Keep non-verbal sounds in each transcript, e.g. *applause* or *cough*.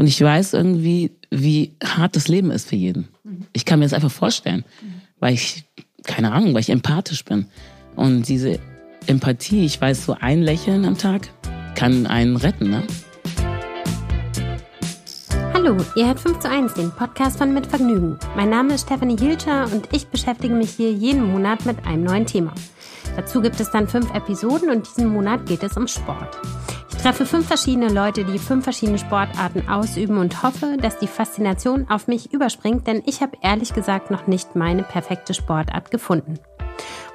Und ich weiß irgendwie, wie hart das Leben ist für jeden. Ich kann mir das einfach vorstellen, weil ich, keine Ahnung, weil ich empathisch bin. Und diese Empathie, ich weiß, so ein Lächeln am Tag kann einen retten, ne? Hallo, ihr hört 5 zu 1, den Podcast von Mit Vergnügen. Mein Name ist Stephanie Hilscher und ich beschäftige mich hier jeden Monat mit einem neuen Thema. Dazu gibt es dann fünf Episoden und diesen Monat geht es um Sport. Ich treffe fünf verschiedene Leute, die fünf verschiedene Sportarten ausüben und hoffe, dass die Faszination auf mich überspringt, denn ich habe ehrlich gesagt noch nicht meine perfekte Sportart gefunden.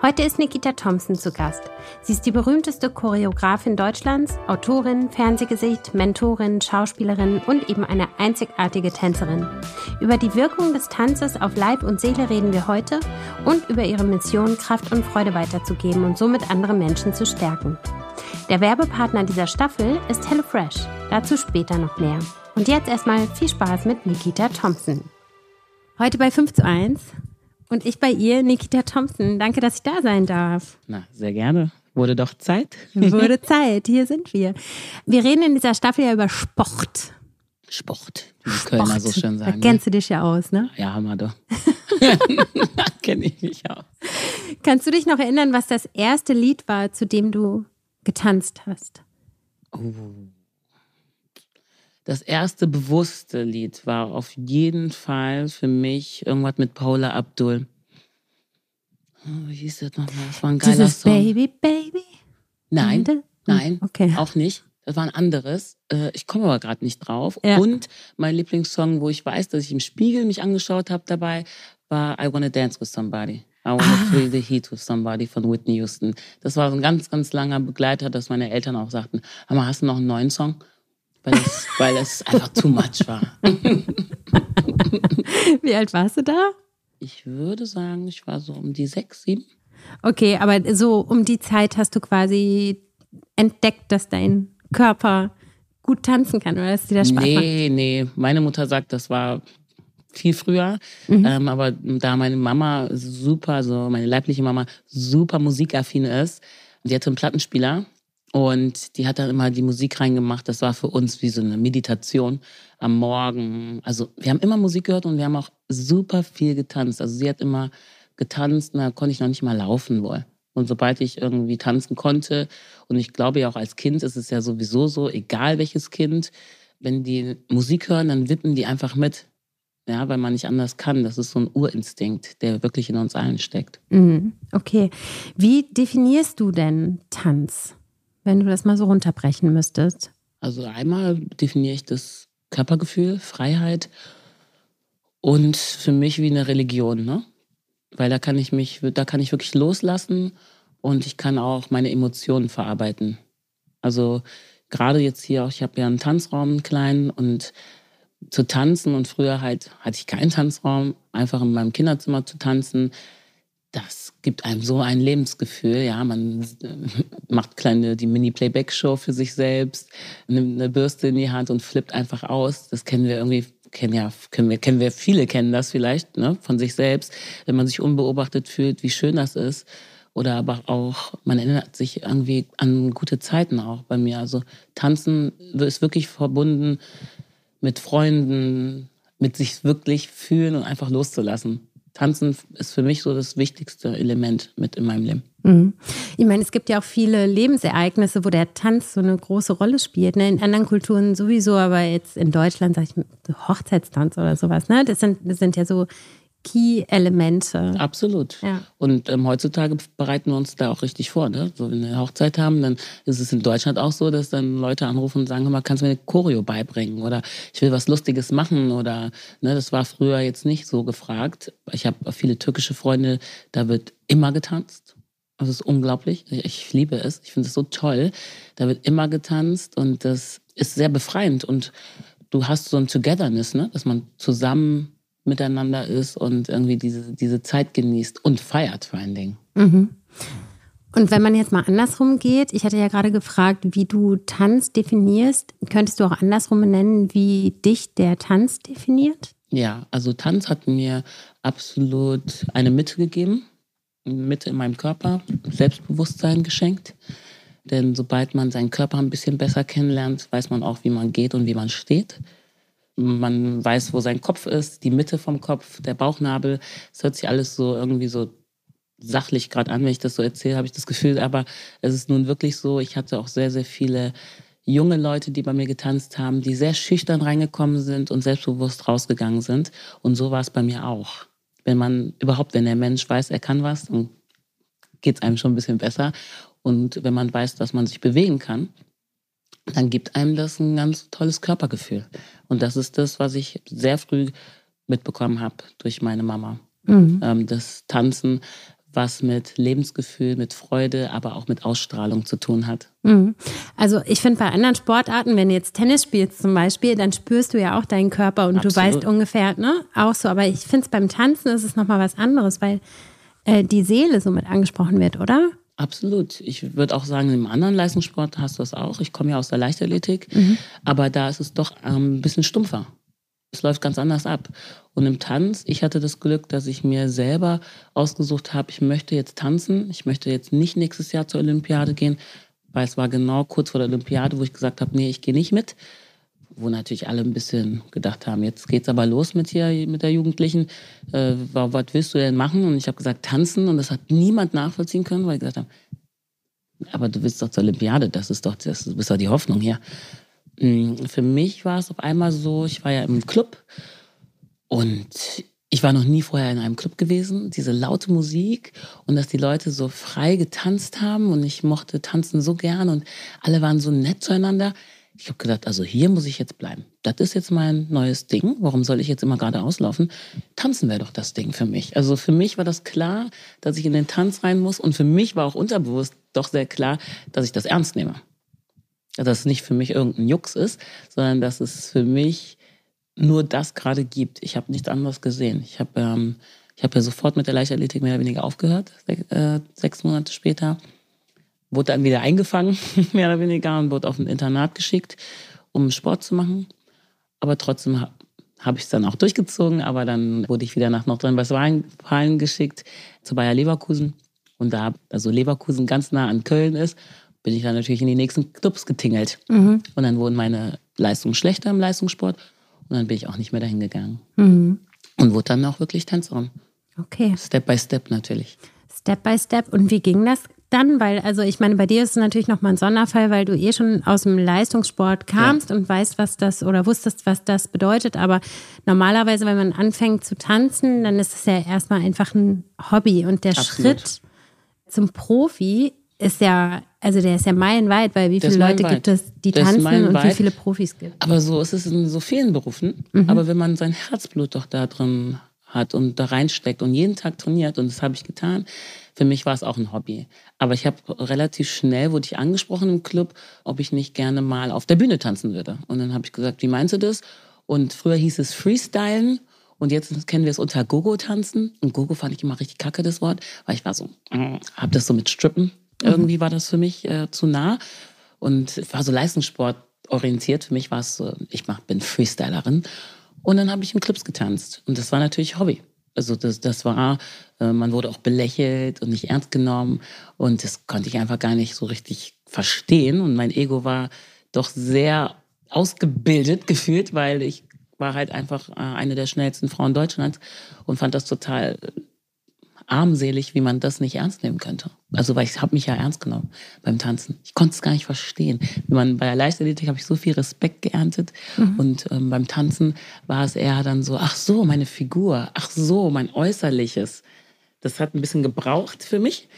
Heute ist Nikita Thompson zu Gast. Sie ist die berühmteste Choreografin Deutschlands, Autorin, Fernsehgesicht, Mentorin, Schauspielerin und eben eine einzigartige Tänzerin. Über die Wirkung des Tanzes auf Leib und Seele reden wir heute und über ihre Mission, Kraft und Freude weiterzugeben und somit andere Menschen zu stärken. Der Werbepartner dieser Staffel ist HelloFresh. Dazu später noch mehr. Und jetzt erstmal viel Spaß mit Nikita Thompson. Heute bei 5 zu 1 und ich bei ihr, Nikita Thompson. Danke, dass ich da sein darf. Na, sehr gerne. Wurde doch Zeit. Wurde *laughs* Zeit. Hier sind wir. Wir reden in dieser Staffel ja über Sport. Sport, wie die Kölner so schön sagen. Da kennst du dich ja aus, ne? Ja, Hammer doch. *laughs* *laughs* Kenne ich mich aus. Kannst du dich noch erinnern, was das erste Lied war, zu dem du getanzt hast? Oh. Das erste bewusste Lied war auf jeden Fall für mich irgendwas mit Paula Abdul. Oh, wie hieß das nochmal? Das war ein geiler Dieses Song. Baby, Baby? Nein, Hm, nein, Okay. auch nicht. Das war ein anderes. Äh, Ich komme aber gerade nicht drauf. Ja. Und mein Lieblingssong, wo ich weiß, dass ich im Spiegel mich angeschaut habe dabei, war I Wanna Dance with Somebody. I Wanna Ah. Feel the Heat with Somebody von Whitney Houston. Das war so ein ganz, ganz langer Begleiter, dass meine Eltern auch sagten, aber hast du noch einen neuen Song? Weil es, weil es einfach too much war. *laughs* Wie alt warst du da? Ich würde sagen, ich war so um die sechs, sieben. Okay, aber so um die Zeit hast du quasi entdeckt, dass dein Körper gut tanzen kann oder dass dir das Spaß macht. Nee, nee. Meine Mutter sagt, das war viel früher. Mhm. Ähm, aber da meine Mama super, so meine leibliche Mama super musikaffin ist, die hatte einen Plattenspieler und die hat dann immer die Musik reingemacht. Das war für uns wie so eine Meditation am Morgen. Also wir haben immer Musik gehört und wir haben auch super viel getanzt. Also sie hat immer getanzt da konnte ich noch nicht mal laufen wohl. Und sobald ich irgendwie tanzen konnte, und ich glaube ja auch als Kind ist es ja sowieso so, egal welches Kind, wenn die Musik hören, dann wippen die einfach mit. Ja, weil man nicht anders kann. Das ist so ein Urinstinkt, der wirklich in uns allen steckt. Mhm. Okay. Wie definierst du denn Tanz, wenn du das mal so runterbrechen müsstest? Also einmal definiere ich das Körpergefühl, Freiheit und für mich wie eine Religion, ne? Weil da kann ich mich, da kann ich wirklich loslassen und ich kann auch meine Emotionen verarbeiten. Also gerade jetzt hier, auch, ich habe ja einen Tanzraum, einen kleinen und zu tanzen und früher halt hatte ich keinen Tanzraum, einfach in meinem Kinderzimmer zu tanzen. Das gibt einem so ein Lebensgefühl, ja. Man äh, macht kleine, die Mini-Playback-Show für sich selbst, nimmt eine Bürste in die Hand und flippt einfach aus. Das kennen wir irgendwie, kennen ja, können wir, kennen wir, viele kennen das vielleicht, ne, von sich selbst, wenn man sich unbeobachtet fühlt, wie schön das ist. Oder aber auch, man erinnert sich irgendwie an gute Zeiten auch bei mir. Also tanzen ist wirklich verbunden mit Freunden, mit sich wirklich fühlen und einfach loszulassen. Tanzen ist für mich so das wichtigste Element mit in meinem Leben. Mhm. Ich meine, es gibt ja auch viele Lebensereignisse, wo der Tanz so eine große Rolle spielt. Ne? In anderen Kulturen sowieso, aber jetzt in Deutschland, sag ich, Hochzeitstanz oder sowas. Ne? Das, sind, das sind ja so Key-Elemente. Absolut. Ja. Und ähm, heutzutage bereiten wir uns da auch richtig vor. Ne? So, wenn wir eine Hochzeit haben, dann ist es in Deutschland auch so, dass dann Leute anrufen und sagen, hör mal, kannst du mir eine Choreo beibringen? Oder ich will was Lustiges machen. Oder ne, das war früher jetzt nicht so gefragt. Ich habe viele türkische Freunde, da wird immer getanzt. Das ist unglaublich. Ich, ich liebe es. Ich finde es so toll. Da wird immer getanzt und das ist sehr befreiend. Und du hast so ein Togetherness, ne? dass man zusammen miteinander ist und irgendwie diese, diese Zeit genießt und feiert vor allen Dingen. Mhm. Und wenn man jetzt mal andersrum geht, ich hatte ja gerade gefragt, wie du Tanz definierst, könntest du auch andersrum benennen, wie dich der Tanz definiert? Ja, also Tanz hat mir absolut eine Mitte gegeben, eine Mitte in meinem Körper, Selbstbewusstsein geschenkt. Denn sobald man seinen Körper ein bisschen besser kennenlernt, weiß man auch, wie man geht und wie man steht. Man weiß, wo sein Kopf ist, die Mitte vom Kopf, der Bauchnabel. Es hört sich alles so irgendwie so sachlich gerade an, wenn ich das so erzähle, habe ich das Gefühl. Aber es ist nun wirklich so, ich hatte auch sehr, sehr viele junge Leute, die bei mir getanzt haben, die sehr schüchtern reingekommen sind und selbstbewusst rausgegangen sind. Und so war es bei mir auch. Wenn man überhaupt, wenn der Mensch weiß, er kann was, dann geht es einem schon ein bisschen besser. Und wenn man weiß, dass man sich bewegen kann, dann gibt einem das ein ganz tolles Körpergefühl. Und das ist das, was ich sehr früh mitbekommen habe durch meine Mama. Mhm. Ähm, das Tanzen was mit Lebensgefühl, mit Freude, aber auch mit Ausstrahlung zu tun hat. Mhm. Also ich finde bei anderen Sportarten, wenn du jetzt Tennis spielst zum Beispiel, dann spürst du ja auch deinen Körper und Absolut. du weißt ungefähr, ne, auch so. Aber ich finde es beim Tanzen ist es nochmal was anderes, weil äh, die Seele so mit angesprochen wird, oder? Absolut. Ich würde auch sagen, im anderen Leistungssport hast du das auch. Ich komme ja aus der Leichtathletik, mhm. aber da ist es doch ähm, ein bisschen stumpfer. Es läuft ganz anders ab. Und im Tanz, ich hatte das Glück, dass ich mir selber ausgesucht habe, ich möchte jetzt tanzen, ich möchte jetzt nicht nächstes Jahr zur Olympiade gehen, weil es war genau kurz vor der Olympiade, wo ich gesagt habe, nee, ich gehe nicht mit. Wo natürlich alle ein bisschen gedacht haben, jetzt geht's aber los mit hier, mit der Jugendlichen. Äh, was willst du denn machen? Und ich habe gesagt, tanzen. Und das hat niemand nachvollziehen können, weil ich gesagt habe, aber du willst doch zur Olympiade, das ist doch, das ist doch die Hoffnung hier. Mm, für mich war es auf einmal so, ich war ja im Club und ich war noch nie vorher in einem Club gewesen. Diese laute Musik und dass die Leute so frei getanzt haben und ich mochte tanzen so gern und alle waren so nett zueinander. Ich habe gedacht, also hier muss ich jetzt bleiben. Das ist jetzt mein neues Ding. Warum soll ich jetzt immer gerade auslaufen? Tanzen wäre doch das Ding für mich. Also für mich war das klar, dass ich in den Tanz rein muss und für mich war auch unterbewusst doch sehr klar, dass ich das ernst nehme dass es nicht für mich irgendein Jux ist, sondern dass es für mich nur das gerade gibt. Ich habe nichts anderes gesehen. Ich habe ähm, ich hab ja sofort mit der Leichtathletik mehr oder weniger aufgehört, äh, sechs Monate später. Wurde dann wieder eingefangen, *laughs* mehr oder weniger, und wurde auf ein Internat geschickt, um Sport zu machen. Aber trotzdem habe hab ich es dann auch durchgezogen. Aber dann wurde ich wieder nach Nordrhein-Westfalen geschickt, zu Bayer Leverkusen. Und da, also Leverkusen ganz nah an Köln ist bin ich dann natürlich in die nächsten Clubs getingelt. Mhm. Und dann wurden meine Leistungen schlechter im Leistungssport. Und dann bin ich auch nicht mehr dahin gegangen. Mhm. Und wurde dann auch wirklich Tänzerin. Okay. Step by Step natürlich. Step by Step. Und wie ging das dann? Weil, also ich meine, bei dir ist es natürlich nochmal ein Sonderfall, weil du eh schon aus dem Leistungssport kamst ja. und weißt, was das oder wusstest, was das bedeutet. Aber normalerweise, wenn man anfängt zu tanzen, dann ist es ja erstmal einfach ein Hobby. Und der Absolut. Schritt zum Profi ist ja, also der ist ja meilenweit, weil wie viele Leute gibt es, die der tanzen und wie viele Profis gibt. Aber so ist es in so vielen Berufen. Mhm. Aber wenn man sein Herzblut doch da drin hat und da reinsteckt und jeden Tag trainiert, und das habe ich getan, für mich war es auch ein Hobby. Aber ich habe relativ schnell, wurde ich angesprochen im Club, ob ich nicht gerne mal auf der Bühne tanzen würde. Und dann habe ich gesagt, wie meinst du das? Und früher hieß es Freestylen. Und jetzt kennen wir es unter Gogo-Tanzen. Und Gogo fand ich immer richtig kacke, das Wort, weil ich war so, äh, habe das so mit Strippen Mhm. Irgendwie war das für mich äh, zu nah und war so Leistungssport orientiert. Für mich war es so, ich mach, bin Freestylerin. Und dann habe ich in Clips getanzt. Und das war natürlich Hobby. Also das, das war, äh, man wurde auch belächelt und nicht ernst genommen. Und das konnte ich einfach gar nicht so richtig verstehen. Und mein Ego war doch sehr ausgebildet *laughs* gefühlt, weil ich war halt einfach äh, eine der schnellsten Frauen Deutschlands und fand das total armselig, wie man das nicht ernst nehmen könnte. Also weil ich habe mich ja ernst genommen beim Tanzen. Ich konnte es gar nicht verstehen. Wie man bei der Leichtathletik habe ich so viel Respekt geerntet mhm. und ähm, beim Tanzen war es eher dann so, ach so, meine Figur, ach so, mein Äußerliches. Das hat ein bisschen gebraucht für mich,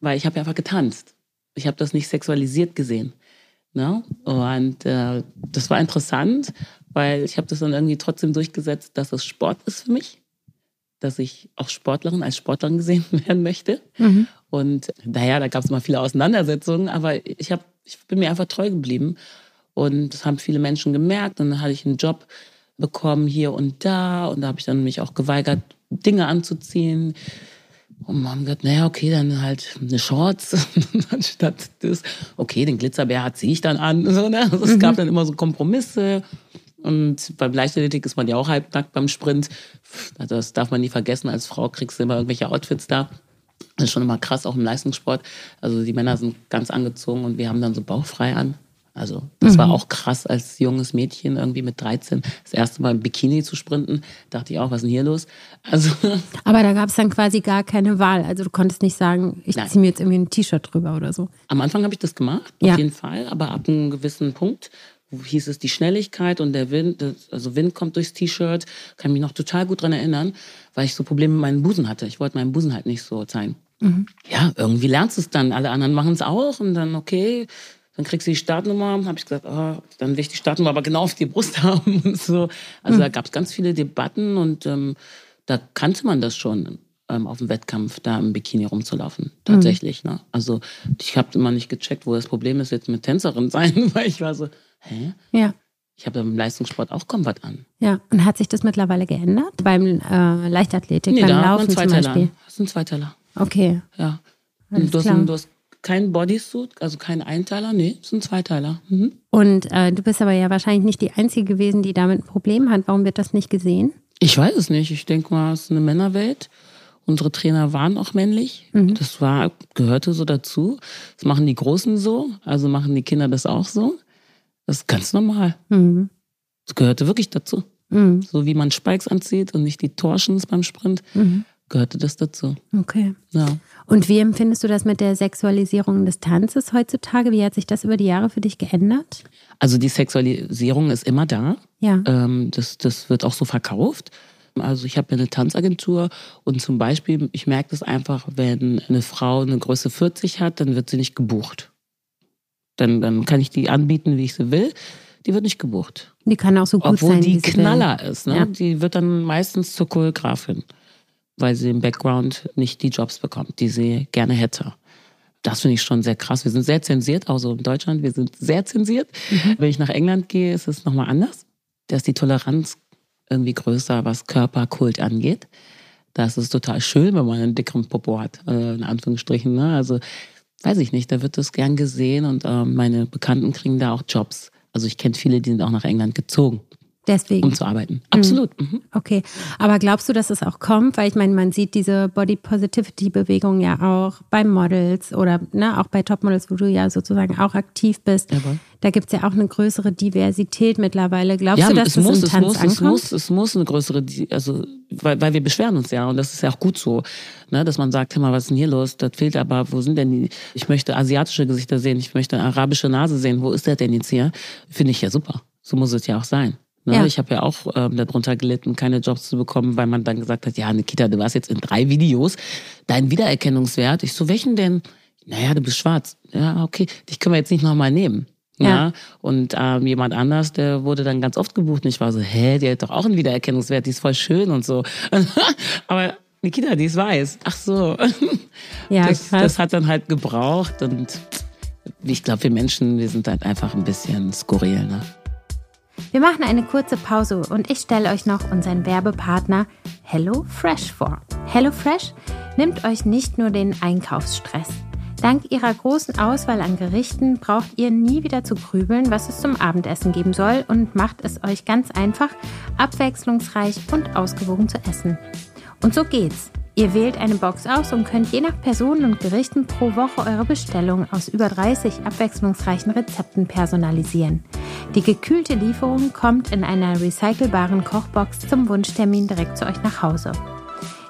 weil ich habe ja einfach getanzt. Ich habe das nicht sexualisiert gesehen. Ne? Und äh, das war interessant, weil ich habe das dann irgendwie trotzdem durchgesetzt, dass es Sport ist für mich dass ich auch Sportlerin als Sportlerin gesehen *laughs* werden möchte. Mhm. Und naja, da gab es immer viele Auseinandersetzungen, aber ich, hab, ich bin mir einfach treu geblieben. Und das haben viele Menschen gemerkt. Und dann hatte ich einen Job bekommen hier und da. Und da habe ich dann mich auch geweigert, Dinge anzuziehen. Und man hat gesagt, naja, okay, dann halt eine Shorts *laughs* anstatt das. Okay, den Glitzerbär ziehe ich dann an. *laughs* So, ne? also es mhm. gab dann immer so Kompromisse. Und beim Leichtathletik ist man ja auch halbnackt beim Sprint. Das darf man nie vergessen. Als Frau kriegst du immer irgendwelche Outfits da. Das ist schon immer krass, auch im Leistungssport. Also die Männer sind ganz angezogen und wir haben dann so bauchfrei an. Also das mhm. war auch krass als junges Mädchen irgendwie mit 13 das erste Mal im Bikini zu sprinten. Dachte ich auch, was ist denn hier los? Also *laughs* Aber da gab es dann quasi gar keine Wahl. Also du konntest nicht sagen, ich ziehe mir jetzt irgendwie ein T-Shirt drüber oder so. Am Anfang habe ich das gemacht, ja. auf jeden Fall. Aber ab einem gewissen Punkt hieß es die Schnelligkeit und der Wind, also Wind kommt durchs T-Shirt, kann mich noch total gut dran erinnern, weil ich so Probleme mit meinem Busen hatte. Ich wollte meinen Busen halt nicht so zeigen. Mhm. Ja, irgendwie lernst du es dann. Alle anderen machen es auch und dann, okay, dann kriegst du die Startnummer. Habe ich gesagt, oh, dann will ich die Startnummer aber genau auf die Brust *laughs* haben und so. Also mhm. da gab es ganz viele Debatten und ähm, da kannte man das schon ähm, auf dem Wettkampf, da im Bikini rumzulaufen. Tatsächlich. Mhm. Ne? Also ich habe immer nicht gecheckt, wo das Problem ist jetzt mit Tänzerin *laughs* sein, weil ich war so, hä? Ja. Ich habe im Leistungssport auch kaum was an. Ja, und hat sich das mittlerweile geändert? Beim äh, Leichtathletik, nee, beim da Laufen zum Beispiel? Das sind Zweiteiler. Okay. Ja. Du hast, du hast kein Bodysuit, also kein Einteiler, nee, es sind Zweiteiler. Mhm. Und äh, du bist aber ja wahrscheinlich nicht die Einzige gewesen, die damit ein Problem hat. Warum wird das nicht gesehen? Ich weiß es nicht. Ich denke mal, es ist eine Männerwelt. Unsere Trainer waren auch männlich. Mhm. Das war, gehörte so dazu. Das machen die Großen so, also machen die Kinder das auch so. Das ist ganz normal. Mhm. Das gehörte wirklich dazu. Mhm. So wie man Spikes anzieht und nicht die Torsions beim Sprint, mhm. gehörte das dazu. Okay. Ja. Und wie empfindest du das mit der Sexualisierung des Tanzes heutzutage? Wie hat sich das über die Jahre für dich geändert? Also die Sexualisierung ist immer da. Ja. Ähm, das, das wird auch so verkauft. Also ich habe ja eine Tanzagentur und zum Beispiel, ich merke das einfach, wenn eine Frau eine Größe 40 hat, dann wird sie nicht gebucht. Dann, dann kann ich die anbieten, wie ich sie will. Die wird nicht gebucht. Die kann auch so gut Obwohl sein. Obwohl die Knaller will. ist. Ne? Ja. Die wird dann meistens zur Choreografin, weil sie im Background nicht die Jobs bekommt, die sie gerne hätte. Das finde ich schon sehr krass. Wir sind sehr zensiert, auch so in Deutschland. Wir sind sehr zensiert. Mhm. Wenn ich nach England gehe, ist es nochmal anders. Da ist die Toleranz irgendwie größer, was Körperkult angeht. Das ist total schön, wenn man einen dickeren Popo hat, äh, in Anführungsstrichen. Ne? Also weiß ich nicht, da wird das gern gesehen und äh, meine Bekannten kriegen da auch Jobs. Also ich kenne viele, die sind auch nach England gezogen. Deswegen. Um zu arbeiten. Absolut. Mhm. Okay. Aber glaubst du, dass es auch kommt? Weil ich meine, man sieht diese Body Positivity Bewegung ja auch bei Models oder ne, auch bei Topmodels, wo du ja sozusagen auch aktiv bist. Jawohl. Da gibt es ja auch eine größere Diversität mittlerweile. Glaubst ja, du, dass es das muss, im Tanz es muss, ankommt? Es muss, es muss eine größere, also weil, weil wir beschweren uns ja und das ist ja auch gut so, ne, dass man sagt, hör mal, was ist denn hier los? Das fehlt aber, wo sind denn die? Ich möchte asiatische Gesichter sehen, ich möchte eine arabische Nase sehen. Wo ist der denn jetzt hier? Finde ich ja super. So muss es ja auch sein. Ne? Ja. Ich habe ja auch ähm, darunter gelitten, keine Jobs zu bekommen, weil man dann gesagt hat, ja, Nikita, du warst jetzt in drei Videos, dein Wiedererkennungswert. Ich so, welchen denn? Naja, du bist schwarz. Ja, okay, dich können wir jetzt nicht nochmal nehmen. Ja. ja. Und ähm, jemand anders, der wurde dann ganz oft gebucht und ich war so, hä, die hat doch auch einen Wiedererkennungswert, die ist voll schön und so. *laughs* Aber Nikita, die ist weiß. Ach so. Ja, das, krass. das hat dann halt gebraucht und ich glaube, wir Menschen, wir sind halt einfach ein bisschen skurril, ne? Wir machen eine kurze Pause und ich stelle euch noch unseren Werbepartner HelloFresh vor. HelloFresh nimmt euch nicht nur den Einkaufsstress. Dank ihrer großen Auswahl an Gerichten braucht ihr nie wieder zu grübeln, was es zum Abendessen geben soll und macht es euch ganz einfach, abwechslungsreich und ausgewogen zu essen. Und so geht's. Ihr wählt eine Box aus und könnt je nach Personen und Gerichten pro Woche eure Bestellung aus über 30 abwechslungsreichen Rezepten personalisieren. Die gekühlte Lieferung kommt in einer recycelbaren Kochbox zum Wunschtermin direkt zu euch nach Hause.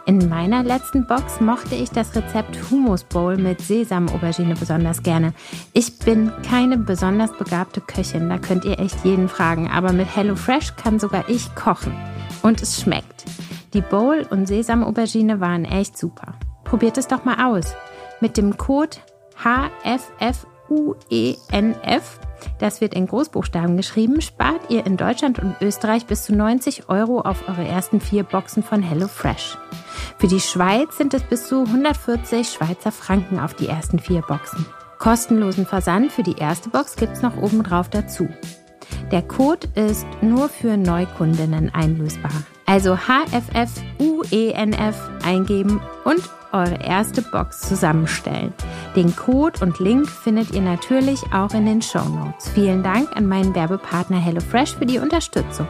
In meiner letzten Box mochte ich das Rezept Hummus Bowl mit Sesam-Aubergine besonders gerne. Ich bin keine besonders begabte Köchin, da könnt ihr echt jeden fragen, aber mit HelloFresh kann sogar ich kochen. Und es schmeckt. Die Bowl und Sesam-Aubergine waren echt super. Probiert es doch mal aus. Mit dem Code HFFUENF, das wird in Großbuchstaben geschrieben, spart ihr in Deutschland und Österreich bis zu 90 Euro auf eure ersten vier Boxen von HelloFresh. Für die Schweiz sind es bis zu 140 Schweizer Franken auf die ersten vier Boxen. Kostenlosen Versand für die erste Box gibt es noch obendrauf dazu. Der Code ist nur für Neukundinnen einlösbar. Also HFFUENF e eingeben und eure erste Box zusammenstellen. Den Code und Link findet ihr natürlich auch in den Show Notes. Vielen Dank an meinen Werbepartner HelloFresh für die Unterstützung.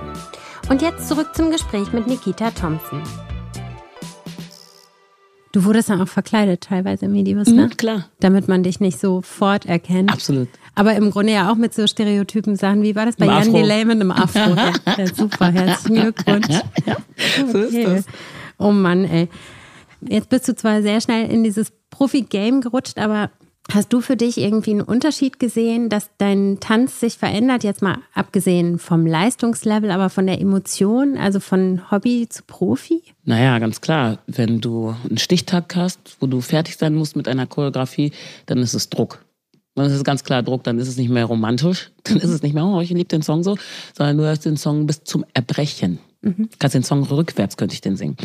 Und jetzt zurück zum Gespräch mit Nikita Thompson. Du wurdest dann auch verkleidet teilweise im Videos, ne? Mhm, klar. Damit man dich nicht sofort erkennt. Absolut. Aber im Grunde ja auch mit so Stereotypen Sachen. Wie war das bei Im Jan. Delay mit einem Afro? *laughs* ja, super, herzlichen Glückwunsch. Ja, so ist Okay. das. Oh Mann, ey. Jetzt bist du zwar sehr schnell in dieses Profi-Game gerutscht, aber hast du für dich irgendwie einen Unterschied gesehen, dass dein Tanz sich verändert? Jetzt mal abgesehen vom Leistungslevel, aber von der Emotion, also von Hobby zu Profi? Naja, ganz klar. Wenn du einen Stichtag hast, wo du fertig sein musst mit einer Choreografie, dann ist es Druck. Dann ist es ganz klar Druck, dann ist es nicht mehr romantisch, *laughs* dann ist es nicht mehr, oh, ich liebe den Song so, sondern du hörst den Song bis zum Erbrechen. Du kannst den Song rückwärts, könnte ich den singen.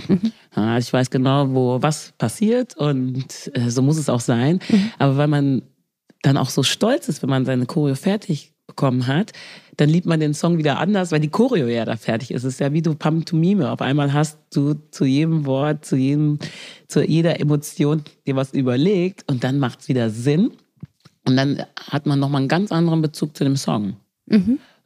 Ja, ich weiß genau, wo was passiert und äh, so muss es auch sein. Aber weil man dann auch so stolz ist, wenn man seine Choreo fertig bekommen hat, dann liebt man den Song wieder anders, weil die Choreo ja da fertig ist. Es ist ja wie du Pantomime. Auf einmal hast du zu jedem Wort, zu jedem, zu jeder Emotion dir was überlegt und dann macht's wieder Sinn. Und dann hat man nochmal einen ganz anderen Bezug zu dem Song.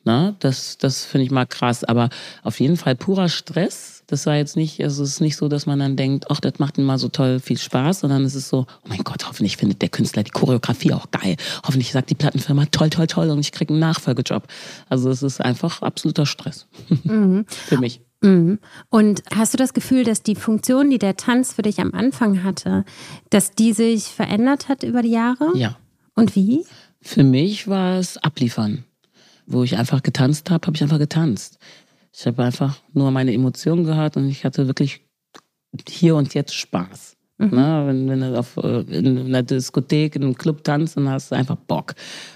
Na, das das finde ich mal krass. Aber auf jeden Fall purer Stress. Das war jetzt nicht, also es ist nicht so, dass man dann denkt, ach, das macht mir mal so toll viel Spaß, sondern es ist so, oh mein Gott, hoffentlich findet der Künstler die Choreografie auch geil. Hoffentlich sagt die Plattenfirma toll, toll, toll und ich kriege einen Nachfolgejob. Also es ist einfach absoluter Stress. *laughs* Für mich. Mhm. Und hast du das Gefühl, dass die Funktion, die der Tanz für dich am Anfang hatte, dass die sich verändert hat über die Jahre? Ja. Und wie? Für mich war es abliefern. Wo ich einfach getanzt habe, habe ich einfach getanzt. Ich habe einfach nur meine Emotionen gehört und ich hatte wirklich hier und jetzt Spaß. Ne? Wenn, wenn du auf, äh, in einer Diskothek, in einem Club tanzt, dann hast du einfach Bock.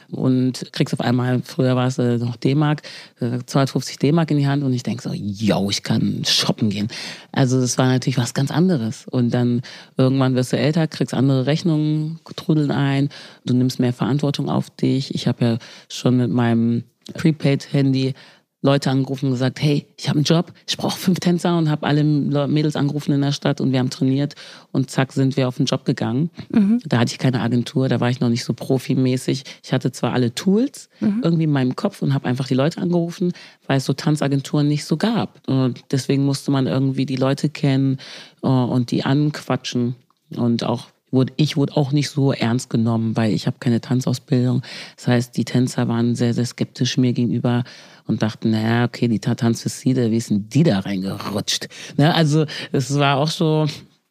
Und kriegst auf einmal, früher war es äh, noch D-Mark, äh, 250 D-Mark in die Hand und ich denk so, yo, ich kann shoppen gehen. Also das war natürlich was ganz anderes. Und dann irgendwann wirst du älter, kriegst andere Rechnungen, trudeln ein, du nimmst mehr Verantwortung auf dich. Ich habe ja schon mit meinem Prepaid-Handy Leute angerufen und gesagt, hey, ich habe einen Job, ich brauche fünf Tänzer und habe alle Le- Mädels angerufen in der Stadt und wir haben trainiert und zack sind wir auf den Job gegangen. Da hatte ich keine Agentur, da war ich noch nicht so profimäßig. Ich hatte zwar alle Tools irgendwie in meinem Kopf und habe einfach die Leute angerufen, weil es so Tanzagenturen nicht so gab. Und deswegen musste man irgendwie die Leute kennen äh, und die anquatschen und auch wurde, ich wurde auch nicht so ernst genommen, weil ich habe keine Tanzausbildung. Das heißt, die Tänzer waren sehr, sehr skeptisch mir gegenüber und dachten, naja, okay, die Tanz für Siede, wie ist denn die da reingerutscht? Ne, also es war auch so,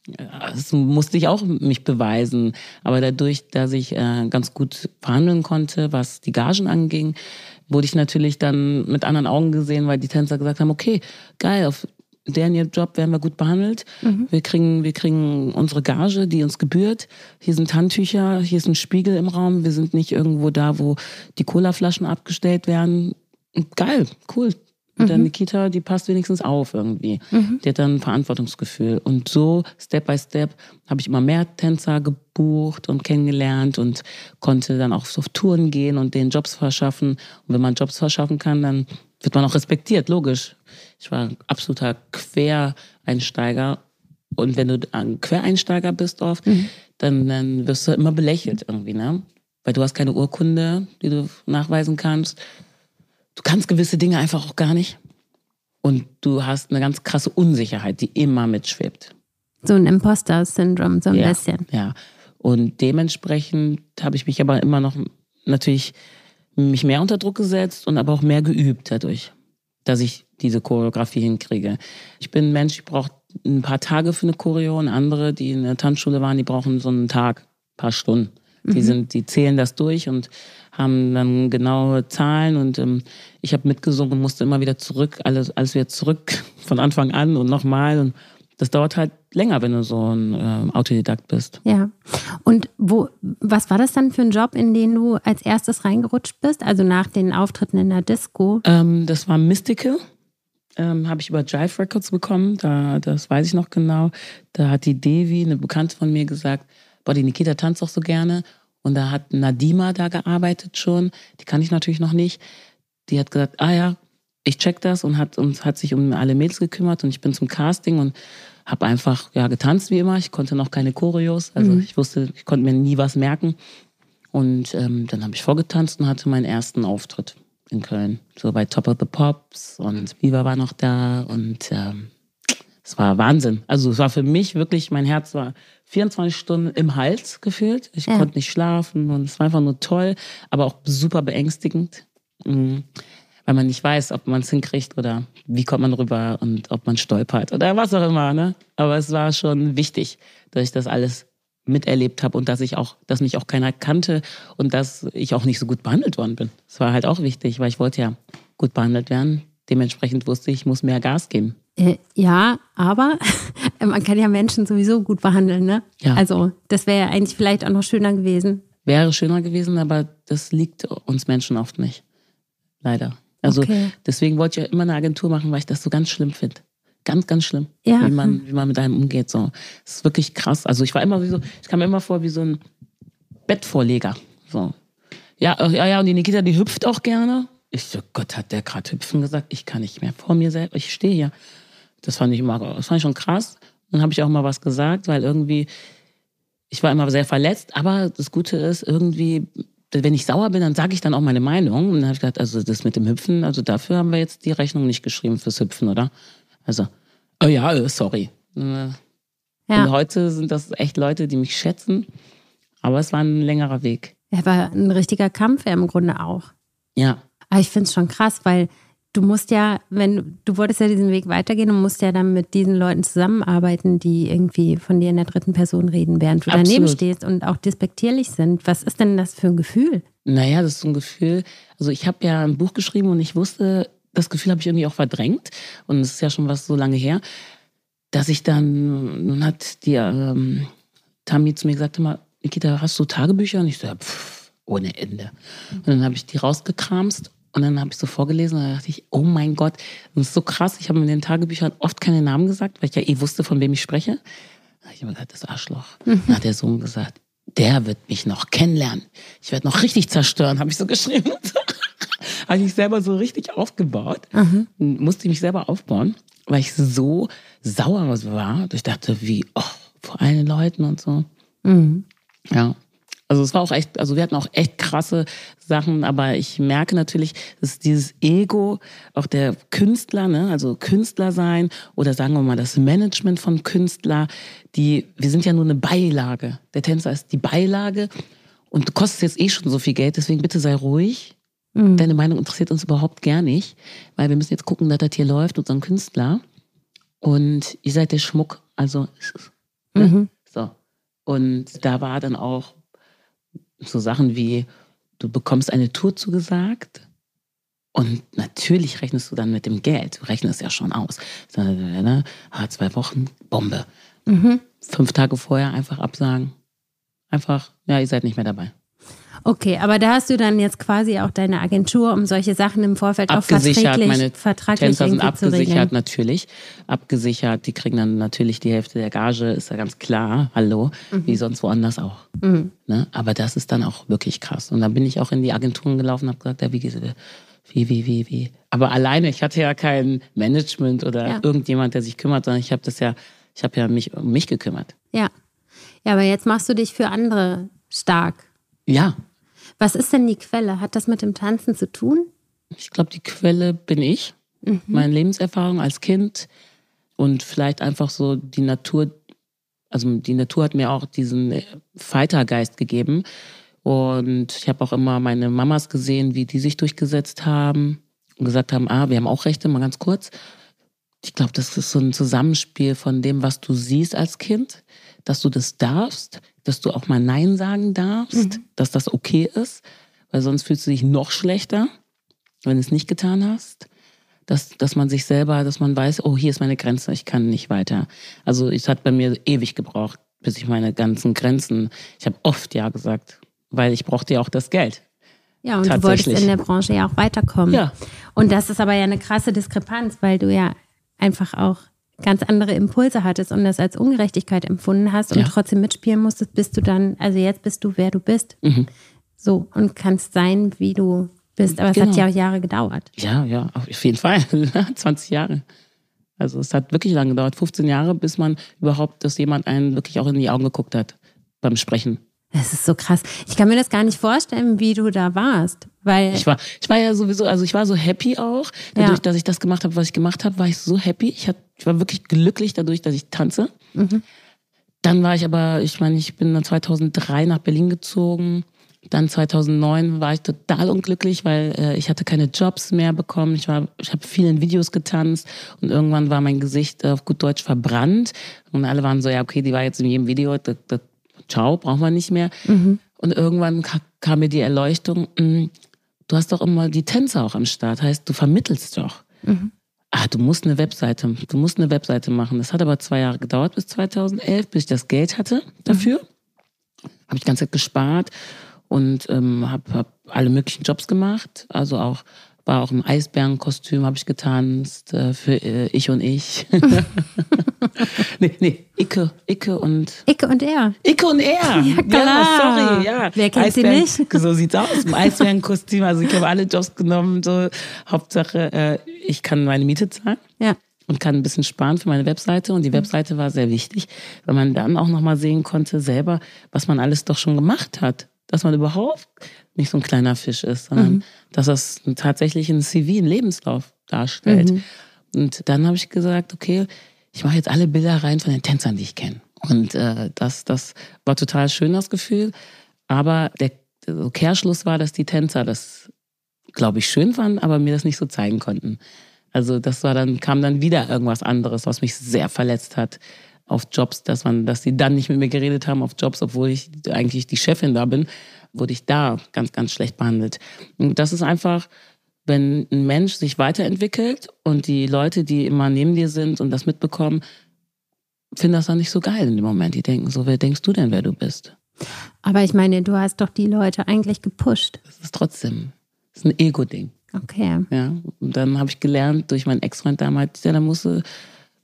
das musste ich auch mich beweisen. Aber dadurch, dass ich äh, ganz gut verhandeln konnte, was die Gagen anging, wurde ich natürlich dann mit anderen Augen gesehen, weil die Tänzer gesagt haben, okay, geil, auf deren ihr Job werden wir gut behandelt. Wir kriegen, wir kriegen unsere Gage, die uns gebührt. Hier sind Handtücher, hier ist ein Spiegel im Raum. Wir sind nicht irgendwo da, wo die Colaflaschen abgestellt werden. Geil, cool. Und dann Nikita, die passt wenigstens auf irgendwie. Die hat dann ein Verantwortungsgefühl. Und so, Step by Step, habe ich immer mehr Tänzer gebucht und kennengelernt und konnte dann auch auf Touren gehen und denen Jobs verschaffen. Und wenn man Jobs verschaffen kann, dann wird man auch respektiert, logisch. Ich war ein absoluter Quereinsteiger. Und wenn du ein Quereinsteiger bist oft, dann, dann wirst du immer belächelt irgendwie, ne? Weil du hast keine Urkunde, die du nachweisen kannst. Du kannst gewisse Dinge einfach auch gar nicht. Und du hast eine ganz krasse Unsicherheit, die immer mitschwebt. So ein Imposter-Syndrom, so ein ja, bisschen. Ja. Und dementsprechend habe ich mich aber immer noch natürlich mich mehr unter Druck gesetzt und aber auch mehr geübt dadurch, dass ich diese Choreografie hinkriege. Ich bin ein Mensch, ich brauche ein paar Tage für eine Choreo und andere, die in der Tanzschule waren, die brauchen so einen Tag, ein paar Stunden. Die sind, die zählen das durch und haben dann genaue Zahlen und ähm, ich habe mitgesungen und musste immer wieder zurück, alles, alles wieder zurück *laughs* von Anfang an und nochmal und das dauert halt länger, wenn du so ein äh, Autodidakt bist. Ja. Und wo, was war das dann für ein Job, in den du als erstes reingerutscht bist? Also nach den Auftritten in der Disco? Ähm, das war Mystical. Ähm, habe ich über Jive Records bekommen. Da, das weiß ich noch genau. Da hat die Devi, eine Bekannte von mir, gesagt, boah, die Nikita tanzt doch so gerne. Und da hat Nadima da gearbeitet schon. Die kann ich natürlich noch nicht. Die hat gesagt, ah ja, ich check das und hat, und hat sich um alle Mädels gekümmert und ich bin zum Casting und habe einfach ja getanzt wie immer. Ich konnte noch keine Choreos, also ich wusste, ich konnte mir nie was merken. Und ähm, dann habe ich vorgetanzt und hatte meinen ersten Auftritt in Köln. So bei Top of the Pops und Viva war noch da und ähm, es war Wahnsinn. Also es war für mich wirklich, mein Herz war 24 Stunden im Hals gefühlt. Ich ja. konnte nicht schlafen und es war einfach nur toll, aber auch super beängstigend. Mhm. Weil man nicht weiß, ob man es hinkriegt oder wie kommt man rüber und ob man stolpert oder was auch immer. Ne? Aber es war schon wichtig, dass ich das alles miterlebt habe und dass ich auch, dass mich auch keiner kannte und dass ich auch nicht so gut behandelt worden bin. Das war halt auch wichtig, weil ich wollte ja gut behandelt werden. Dementsprechend wusste ich, ich muss mehr Gas geben. Äh, ja, aber *laughs* man kann ja Menschen sowieso gut behandeln, ne? Ja. Also, das wäre ja eigentlich vielleicht auch noch schöner gewesen. Wäre schöner gewesen, aber das liegt uns Menschen oft nicht. Leider. Also, okay. deswegen wollte ich ja immer eine Agentur machen, weil ich das so ganz schlimm finde. Ganz, ganz schlimm. Ja. Wie man, wie man mit einem umgeht, so. Das ist wirklich krass. Also, ich war immer wie so, ich kam mir immer vor wie so ein Bettvorleger, so. Ja, ja, ja, und die Nikita, die hüpft auch gerne. Ich so, Gott, hat der gerade hüpfen gesagt? Ich kann nicht mehr vor mir selber, ich stehe hier. Das fand ich immer, das fand ich schon krass. Dann habe ich auch mal was gesagt, weil irgendwie, ich war immer sehr verletzt, aber das Gute ist, irgendwie, wenn ich sauer bin, dann sage ich dann auch meine Meinung. Und dann habe ich gedacht, also das mit dem Hüpfen, also dafür haben wir jetzt die Rechnung nicht geschrieben fürs Hüpfen, oder? Also, oh ja, äh, sorry. Äh, ja. Und heute sind das echt Leute, die mich schätzen, aber es war ein längerer Weg. Er war ein richtiger Kampf ja im Grunde auch. Ja. Aber ich finde es schon krass, weil du musst ja, wenn du wolltest ja diesen Weg weitergehen und musst ja dann mit diesen Leuten zusammenarbeiten, die irgendwie von dir in der dritten Person reden, während du Absolut. daneben stehst und auch despektierlich sind. Was ist denn das für ein Gefühl? Naja, das ist so ein Gefühl. Also ich habe ja ein Buch geschrieben und ich wusste, das Gefühl habe ich irgendwie auch verdrängt. Und es ist ja schon was so lange her, dass ich dann, nun hat die ähm, Tammy zu mir gesagt, immer, Nikita, hast du Tagebücher? Und ich so, ja, pff, ohne Ende. Und dann habe ich die rausgekramst und dann habe ich so vorgelesen und dann dachte ich, oh mein Gott, das ist so krass. Ich habe in den Tagebüchern oft keine Namen gesagt, weil ich ja eh wusste, von wem ich spreche. Da habe ich immer gesagt, das Arschloch. Mhm. Dann hat der Sohn gesagt, der wird mich noch kennenlernen. Ich werde noch richtig zerstören, habe ich so geschrieben. *laughs* habe ich selber so richtig aufgebaut. Mhm. Musste ich mich selber aufbauen, weil ich so sauer war. Ich dachte, wie, oh, vor allen Leuten und so. Mhm. Ja. Also es war auch echt, also wir hatten auch echt krasse Sachen, aber ich merke natürlich, dass dieses Ego, auch der Künstler, ne, also Künstler sein oder sagen wir mal das Management von Künstler, die, wir sind ja nur eine Beilage. Der Tänzer ist die Beilage und du kostest jetzt eh schon so viel Geld, deswegen bitte sei ruhig. Mhm. Deine Meinung interessiert uns überhaupt gar nicht, weil wir müssen jetzt gucken, dass das hier läuft, unseren Künstler. Und ihr seid der Schmuck, also ne? mhm. so. Und da war dann auch so Sachen wie, du bekommst eine Tour zugesagt und natürlich rechnest du dann mit dem Geld. Du rechnest ja schon aus. Ne? zwei Wochen, Bombe. Mhm. Fünf Tage vorher einfach absagen. Einfach, ja, ihr seid nicht mehr dabei. Okay, aber da hast du dann jetzt quasi auch deine Agentur, um solche Sachen im Vorfeld abgesichert, auch vertraglich, meine vertraglich Tänzer sind abgesichert, natürlich. Abgesichert, die kriegen dann natürlich die Hälfte der Gage, ist ja ganz klar, hallo, mhm. wie sonst woanders auch. Mhm. Ne? Aber das ist dann auch wirklich krass. Und dann bin ich auch in die Agenturen gelaufen und habe gesagt, ja, wie geht's wie, wie, wie, wie. Aber alleine, ich hatte ja kein Management oder ja. irgendjemand, der sich kümmert, sondern ich habe das ja, ich habe ja mich um mich gekümmert. Ja. Ja, aber jetzt machst du dich für andere stark. Ja, was ist denn die Quelle? Hat das mit dem Tanzen zu tun? Ich glaube, die Quelle bin ich. Mhm. Meine Lebenserfahrung als Kind und vielleicht einfach so die Natur. Also die Natur hat mir auch diesen Fightergeist gegeben. Und ich habe auch immer meine Mamas gesehen, wie die sich durchgesetzt haben und gesagt haben, ah, wir haben auch Rechte, mal ganz kurz. Ich glaube, das ist so ein Zusammenspiel von dem, was du siehst als Kind, dass du das darfst, dass du auch mal Nein sagen darfst, mhm. dass das okay ist, weil sonst fühlst du dich noch schlechter, wenn du es nicht getan hast. Dass, dass man sich selber, dass man weiß, oh, hier ist meine Grenze, ich kann nicht weiter. Also es hat bei mir ewig gebraucht, bis ich meine ganzen Grenzen, ich habe oft Ja gesagt, weil ich brauchte ja auch das Geld. Ja, und du wolltest in der Branche ja auch weiterkommen. Ja. Und das ist aber ja eine krasse Diskrepanz, weil du ja einfach auch ganz andere Impulse hattest und das als Ungerechtigkeit empfunden hast und ja. trotzdem mitspielen musstest, bist du dann, also jetzt bist du, wer du bist. Mhm. So, und kannst sein, wie du bist. Aber genau. es hat genau. ja auch Jahre gedauert. Ja, ja, auf jeden Fall. *laughs* 20 Jahre. Also es hat wirklich lange gedauert, 15 Jahre, bis man überhaupt, dass jemand einen wirklich auch in die Augen geguckt hat beim Sprechen. Das ist so krass. Ich kann mir das gar nicht vorstellen, wie du da warst. Weil Ich war, ich war ja sowieso, also ich war so happy auch. Dadurch, Ja. dass ich das gemacht habe, was ich gemacht habe, war ich so happy. Ich, hat, ich war wirklich glücklich dadurch, dass ich tanze. Dann war ich aber, ich meine, ich bin dann 2003 nach Berlin gezogen. Dann 2009 war ich total unglücklich, weil äh, ich hatte keine Jobs mehr bekommen. Ich war, ich habe vielen Videos getanzt und irgendwann war mein Gesicht auf gut Deutsch verbrannt und alle waren so, ja okay, die war jetzt in jedem Video, das, das, ciao, brauchen wir nicht mehr. Und irgendwann ka- kam mir die Erleuchtung, mh, du hast doch immer die Tänzer auch am Start, heißt, du vermittelst doch. Ah, du musst eine Webseite, du musst eine Webseite machen. Das hat aber zwei Jahre gedauert bis 2011, bis ich das Geld hatte dafür. Habe ich die ganze Zeit gespart und ähm, habe hab alle möglichen Jobs gemacht. Also auch war auch im Eisbärenkostüm habe ich getanzt äh, für äh, ich und ich. *laughs* nee, nee, Icke, Icke und Icke und er. Icke und er. *laughs* Ja, klar. sorry, ja. Wer kennt sie Eisbären- nicht? So sieht's aus. Im Eisbärenkostüm. Also ich habe alle Jobs genommen. So Hauptsache, äh, ich kann meine Miete zahlen Ja. und kann ein bisschen sparen für meine Webseite. Und die Webseite war sehr wichtig, weil man dann auch nochmal sehen konnte selber, was man alles doch schon gemacht hat. Dass man überhaupt nicht so ein kleiner Fisch ist, sondern dass das tatsächlich ein CV, ein Lebenslauf darstellt. Und dann habe ich gesagt, okay, ich mache jetzt alle Bilder rein von den Tänzern, die ich kenne. Und äh, das, das war total schön, das Gefühl. Aber der, der Kehrschluss war, dass die Tänzer das, glaube ich, schön fanden, aber mir das nicht so zeigen konnten. Also das war dann, kam dann wieder irgendwas anderes, was mich sehr verletzt hat auf Jobs, dass man, dass die dann nicht mit mir geredet haben auf Jobs, obwohl ich eigentlich die Chefin da bin, wurde ich da ganz, ganz schlecht behandelt. Und das ist einfach, wenn ein Mensch sich weiterentwickelt und die Leute, die immer neben dir sind und das mitbekommen, finden das dann nicht so geil in dem Moment. Die denken so, wer denkst du denn, wer du bist? Aber ich meine, du hast doch die Leute eigentlich gepusht. Das ist trotzdem, das ist ein Ego-Ding. Okay. Ja, und dann habe ich gelernt durch meinen Ex-Freund damals, ja, da musst du,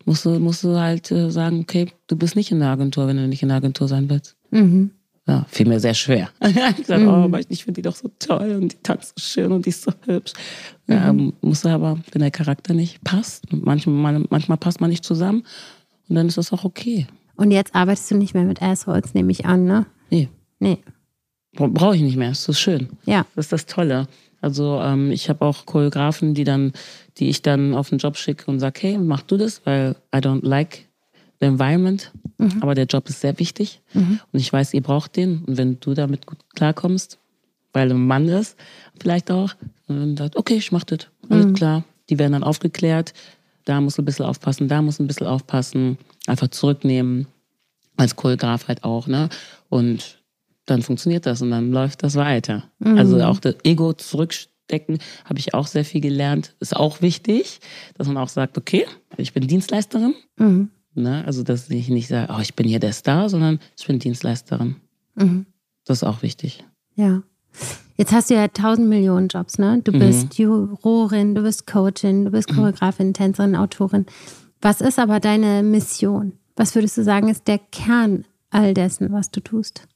musst du, musst du halt äh, sagen, okay, du bist nicht in der Agentur, wenn du nicht in der Agentur sein willst. Mhm. Ja, fiel mir sehr schwer. *laughs* ich gesagt, oh, aber ich finde die doch so toll und die tanzt so schön und die ist so hübsch. Ja, musst du aber, wenn der Charakter nicht passt, manchmal, manchmal passt man nicht zusammen und dann ist das auch okay. Und jetzt arbeitest du nicht mehr mit Assholes, nehme ich an, ne? Nee, Nee. brauche ich nicht mehr, ist so schön. Ja. Das ist das Tolle. Also ähm, ich habe auch Choreografen, die dann, die ich dann auf den Job schicke und sage, hey, mach du das, weil I don't like the environment. Aber der Job ist sehr wichtig und ich weiß, ihr braucht den. Und wenn du damit gut klarkommst, weil du ein Mann ist, vielleicht auch, dann sagt, okay, ich mach das. Alles klar. Die werden dann aufgeklärt. Da musst du ein bisschen aufpassen, da musst du ein bisschen aufpassen. Einfach zurücknehmen. Als Choreograf halt auch, ne? Und dann funktioniert das und dann läuft das weiter. Also auch das Ego zurückstecken habe ich auch sehr viel gelernt. Ist auch wichtig, dass man auch sagt, okay, ich bin Dienstleisterin. Mhm. Ne? Also dass ich nicht sage, oh, ich bin hier der Star, sondern ich bin Dienstleisterin. Mhm. Das ist auch wichtig. Ja. Jetzt hast du ja tausend Millionen Jobs, ne? Du bist Jurorin, du bist Coachin, du bist Choreografin, Tänzerin, Autorin. Was ist aber deine Mission? Was würdest du sagen, ist der Kern all dessen, was du tust?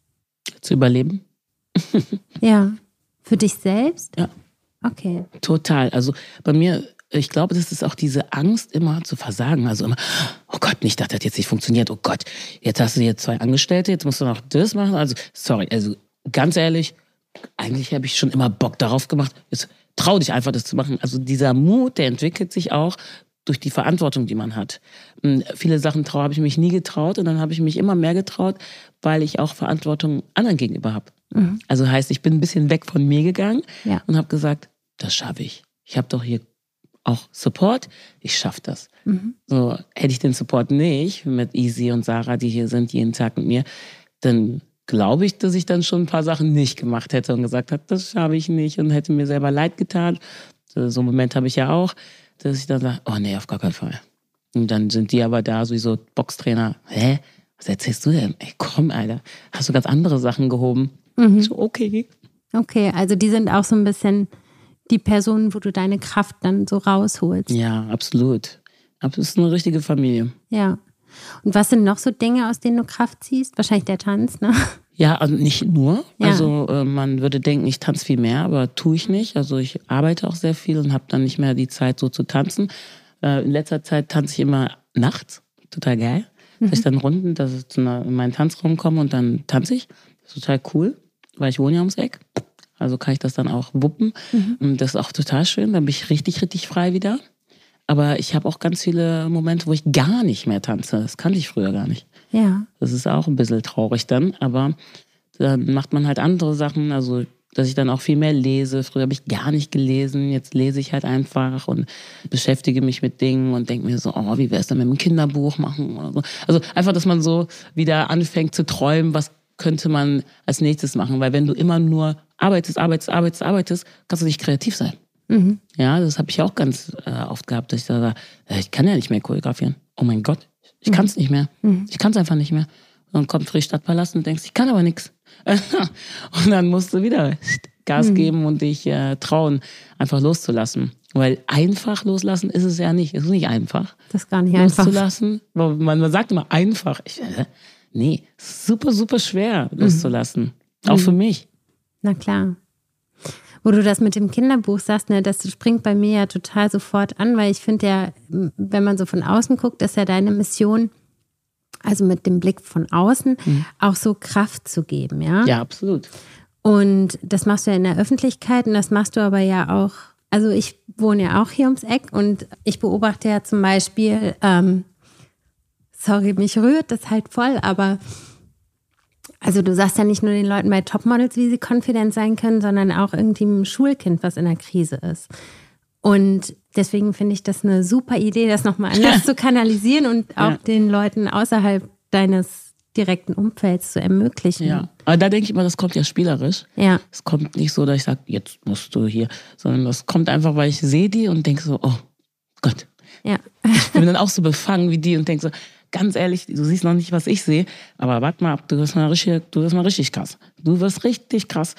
Zu überleben. Ja. Für dich selbst? Ja. Okay. Total. Also bei mir, ich glaube, das ist auch diese Angst, immer zu versagen. Also immer, oh Gott, nicht, dass das jetzt nicht funktioniert. Oh Gott, jetzt hast du hier zwei Angestellte, jetzt musst du noch das machen. Also, sorry, also ganz ehrlich, eigentlich habe ich schon immer Bock darauf gemacht. Jetzt trau dich einfach, das zu machen. Also dieser Mut, der entwickelt sich auch durch die Verantwortung, die man hat. Hm, Viele Sachen trau habe ich mich nie getraut und dann habe ich mich immer mehr getraut, weil ich auch Verantwortung anderen gegenüber habe. Also heißt, ich bin ein bisschen weg von mir gegangen Ja. und habe gesagt, das schaffe ich. Ich habe doch hier auch Support, ich schaffe das. So hätte ich den Support nicht mit Easy und Sarah, die hier sind jeden Tag mit mir, dann glaube ich, dass ich dann schon ein paar Sachen nicht gemacht hätte und gesagt habe, das schaffe ich nicht und hätte mir selber leid getan. So einen Moment habe ich ja auch, dass ich dann sage, oh nee, auf gar keinen Fall. Und dann sind die aber da sowieso Boxtrainer. Hä? Was erzählst du denn? Ey, komm, Alter. Hast du ganz andere Sachen gehoben? Ich So, okay. Okay, also die sind auch so ein bisschen die Personen, wo du deine Kraft dann so rausholst. Ja, absolut. Es ist eine richtige Familie. Ja. Und was sind noch so Dinge, aus denen du Kraft ziehst? Wahrscheinlich der Tanz, ne? Ja, und nicht nur. Ja. Also äh, man würde denken, ich tanze viel mehr, aber tue ich nicht. Also ich arbeite auch sehr viel und habe dann nicht mehr die Zeit, so zu tanzen. Äh, in letzter Zeit tanze ich immer nachts. Total geil. Dass ich dann Runden, dass ich zu einer, in meinen Tanzraum komme und dann tanze ich. total cool, weil ich wohne ja ums Eck. Also kann ich das dann auch wuppen. Mhm. Und das ist auch total schön. Dann bin ich richtig, richtig frei wieder. Aber ich habe auch ganz viele Momente, wo ich gar nicht mehr tanze. Das kannte ich früher gar nicht. Ja. Das ist auch ein bisschen traurig dann. Aber dann macht man halt andere Sachen. Also, dass ich dann auch viel mehr lese. Früher habe ich gar nicht gelesen. Jetzt lese ich halt einfach und beschäftige mich mit Dingen und denke mir so, oh, wie wäre es denn mit einem Kinderbuch machen oder so. Also einfach, dass man so wieder anfängt zu träumen, was könnte man als nächstes machen. Weil wenn du immer nur arbeitest, arbeitest, arbeitest, arbeitest, kannst du nicht kreativ sein. Mhm. Ja, das habe ich auch ganz äh, oft gehabt, dass ich da sage, äh, ich kann ja nicht mehr choreografieren. Oh mein Gott, ich kann es nicht mehr. Ich kann es einfach nicht mehr. Und dann kommt Frisch Stadtpalast und denkst, ich kann aber nichts. *laughs* und dann musst du wieder Gas geben und dich äh, trauen, einfach loszulassen. Weil einfach loslassen ist es ja nicht. Es ist nicht einfach. Das ist gar nicht einfach. Loszulassen. Man, man sagt immer einfach. Ich, äh, nee, super, super schwer loszulassen. Auch für mich. Na klar. Wo du das mit dem Kinderbuch sagst, ne, das springt bei mir ja total sofort an, weil ich finde ja, wenn man so von außen guckt, ist ja deine Mission, also mit dem Blick von außen, auch so Kraft zu geben, ja? Ja, absolut. Und das machst du ja in der Öffentlichkeit und das machst du aber ja auch, also ich wohne ja auch hier ums Eck und ich beobachte ja zum Beispiel, ähm, sorry, mich rührt das halt voll, aber also du sagst ja nicht nur den Leuten bei Topmodels, wie sie confident sein können, sondern auch irgendwie einem Schulkind, was in der Krise ist. Und deswegen finde ich das eine super Idee, das nochmal anders *laughs* zu kanalisieren und auch Ja. den Leuten außerhalb deines direkten Umfelds zu ermöglichen. Ja. Aber da denke ich immer, das kommt ja spielerisch. Ja. Es kommt nicht so, dass ich sage, jetzt musst du hier, sondern das kommt einfach, weil ich sehe die und denke so, oh Gott. Ja. Ich bin dann auch so befangen wie die und denke so, ganz ehrlich, du siehst noch nicht, was ich sehe, aber warte mal ab, du wirst mal richtig, du wirst mal richtig krass. Du wirst richtig krass.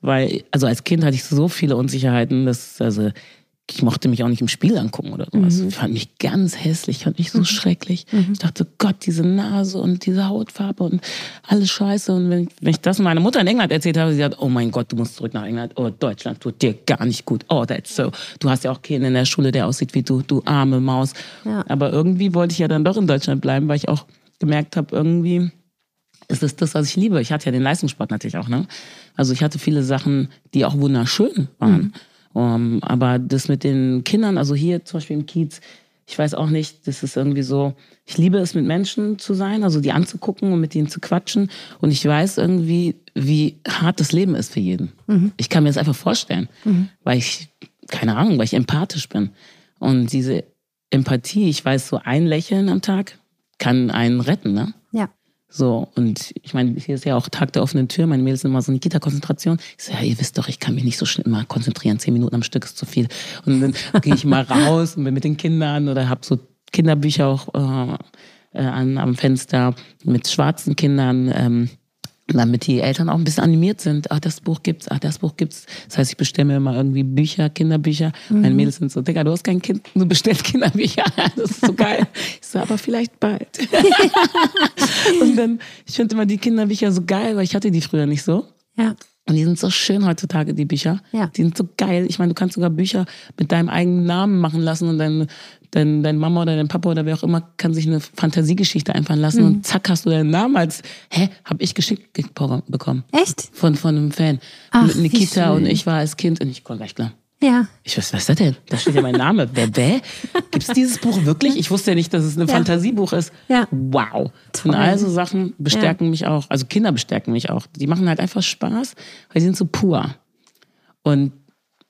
Weil, also als Kind hatte ich so viele Unsicherheiten, dass, also, ich mochte mich auch nicht im Spiel angucken oder sowas. Ich fand mich ganz hässlich, ich fand mich so schrecklich. Ich dachte, Gott, diese Nase und diese Hautfarbe und alles scheiße. Und wenn, wenn ich das meiner Mutter in England erzählt habe, sie hat, oh mein Gott, du musst zurück nach England. Oh, Deutschland tut dir gar nicht gut. Oh, that's so. Du hast ja auch keinen in der Schule, der aussieht wie du, du arme Maus. Ja. Aber irgendwie wollte ich ja dann doch in Deutschland bleiben, weil ich auch gemerkt habe, irgendwie ist es das, was ich liebe. Ich hatte ja den Leistungssport natürlich auch, ne? Also ich hatte viele Sachen, die auch wunderschön waren. Um, aber das mit den Kindern, also hier zum Beispiel im Kiez, ich weiß auch nicht, das ist irgendwie so, ich liebe es mit Menschen zu sein, also die anzugucken und mit denen zu quatschen. Und ich weiß irgendwie, wie hart das Leben ist für jeden. Ich kann mir das einfach vorstellen, weil ich, keine Ahnung, weil ich empathisch bin. Und diese Empathie, ich weiß, so ein Lächeln am Tag kann einen retten, ne? So, und ich meine, hier ist ja auch Tag der offenen Tür. Meine Mädels sind immer so eine Kita-Konzentration. Ich so, ja, ihr wisst doch, ich kann mich nicht so schnell mal konzentrieren. Zehn Minuten am Stück ist zu viel. Und dann *laughs* gehe ich mal raus und bin mit den Kindern oder habe so Kinderbücher auch äh, äh, an, am Fenster mit schwarzen Kindern. Ähm, damit die Eltern auch ein bisschen animiert sind. Ah, das Buch gibt's, ah, das Buch gibt's. Das heißt, ich bestelle mir immer irgendwie Bücher, Kinderbücher. Meine Mädels sind so, Digga, du hast kein Kind, du bestellst Kinderbücher. *laughs* Das ist so geil. Ich so, aber vielleicht bald. *laughs* Und dann, ich finde immer die Kinderbücher so geil, weil ich hatte die früher nicht so. Ja. Und die sind so schön heutzutage, die Bücher. Ja. Die sind so geil. Ich meine, du kannst sogar Bücher mit deinem eigenen Namen machen lassen und dein, dein, dein Mama oder dein Papa oder wer auch immer kann sich eine Fantasiegeschichte einfallen lassen und zack, hast du deinen Namen als, hä, hab ich geschickt ge- bekommen. Echt? Von, von einem Fan. Ach, mit Nikita und ich war als Kind und ich konnte gleich klar. Ja. Ich weiß, was ist das denn? Da steht ja mein Name. Wer, wer? Gibt es dieses Buch wirklich? Ich wusste ja nicht, dass es ein Ja. Fantasiebuch ist. Ja. Wow. Toll. Und all so Sachen bestärken mich auch. Also Kinder bestärken mich auch. Die machen halt einfach Spaß, weil sie sind so pur. Und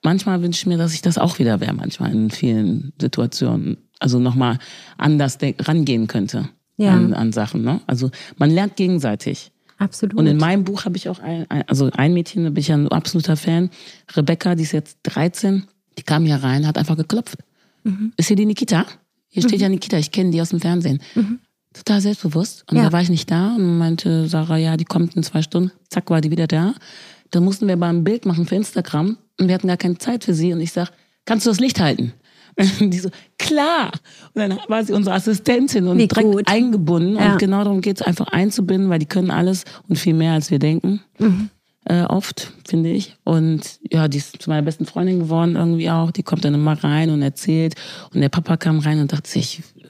manchmal wünsche ich mir, dass ich das auch wieder wäre, manchmal in vielen Situationen. Also nochmal anders rangehen könnte Ja. an, an Sachen. Ne? Also man lernt gegenseitig. Absolut. Und in meinem Buch habe ich auch ein, also ein Mädchen, da bin ich ja ein absoluter Fan. Rebecca, die ist jetzt 13, die kam hier rein, hat einfach geklopft. Ist hier die Nikita? Hier steht ja Nikita, ich kenne die aus dem Fernsehen. Total selbstbewusst. Und Ja. da war ich nicht da und meinte Sarah, ja, die kommt in zwei Stunden. Zack, war die wieder da. Dann mussten wir aber ein Bild machen für Instagram und wir hatten gar keine Zeit für sie. Und ich sag, kannst du das Licht halten? *laughs* Und die so, klar. Und dann war sie unsere Assistentin und Wie direkt gut. eingebunden. Ja. Und genau darum geht's einfach einzubinden, weil die können alles und viel mehr, als wir denken. Äh, oft, finde ich. Und ja, die ist zu meiner besten Freundin geworden irgendwie auch. Die kommt dann immer rein und erzählt. Und der Papa kam rein und dachte sich, äh,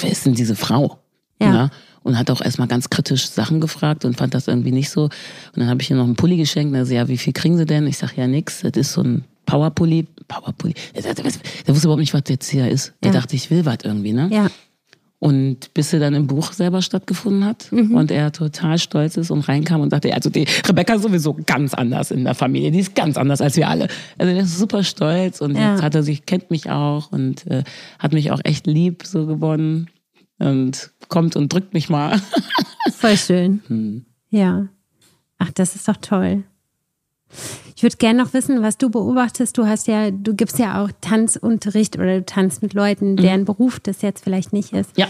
wer ist denn diese Frau? Ja. Und hat auch erstmal ganz kritisch Sachen gefragt und fand das irgendwie nicht so. Und dann habe ich ihr noch einen Pulli geschenkt. Er so, ja, wie viel kriegen Sie denn? Ich sag ja nix. Das ist so ein Powerpulli. Powerpulli. Der, der, der, der wusste überhaupt nicht, was jetzt hier ist. Der Ja. dachte, ich will was irgendwie, ne? Ja. Und bis sie dann im Buch selber stattgefunden hat Mhm. und er total stolz ist und reinkam und sagte, also die Rebecca ist sowieso ganz anders in der Familie, die ist ganz anders als wir alle. Also der ist super stolz und Ja. jetzt hat er sich, kennt mich auch und äh, hat mich auch echt lieb so gewonnen und kommt und drückt mich mal. *laughs* Voll schön. Hm. Ja. Ach, das ist doch toll. Ich würde gerne noch wissen, was du beobachtest. Du hast ja, du gibst ja auch Tanzunterricht oder du tanzt mit Leuten, deren Beruf das jetzt vielleicht nicht ist. Ja,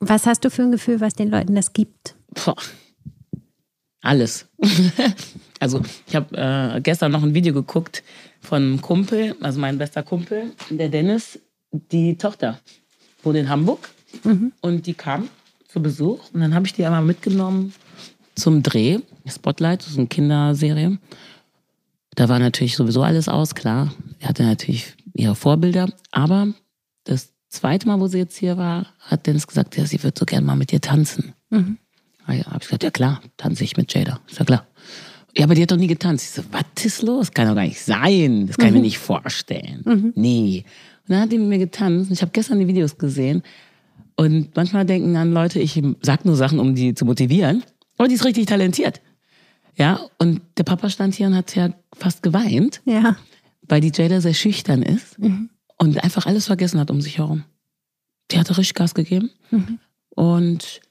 Was hast du für ein Gefühl, was den Leuten das gibt? Boah. Alles. *laughs* also ich habe äh, gestern noch ein Video geguckt von einem Kumpel, also mein bester Kumpel, der Dennis, die Tochter wohnt in Hamburg und die kam zu Besuch und dann habe ich die einmal mitgenommen zum Dreh, Spotlight, das ist eine Kinderserie. Da war natürlich sowieso alles aus, klar. Er hatte natürlich ihre Vorbilder, aber das zweite Mal, wo sie jetzt hier war, hat Dennis gesagt, ja, sie würde so gern mal mit dir tanzen. Ah ja, hab ich gesagt, ja klar, tanze ich mit Jada. Ist ja klar. Ja, aber die hat doch nie getanzt. Ich so, was ist los? Kann doch gar nicht sein. Das kann ich mir nicht vorstellen. Nee. Und dann hat die mit mir getanzt. Und ich habe gestern die Videos gesehen. Und manchmal denken dann Leute, ich sag nur Sachen, um die zu motivieren. Aber die ist richtig talentiert. Ja, und der Papa stand hier und hat ja fast geweint, Ja. weil die Jada sehr schüchtern ist und einfach alles vergessen hat um sich herum. Die hatte richtig Gas gegeben und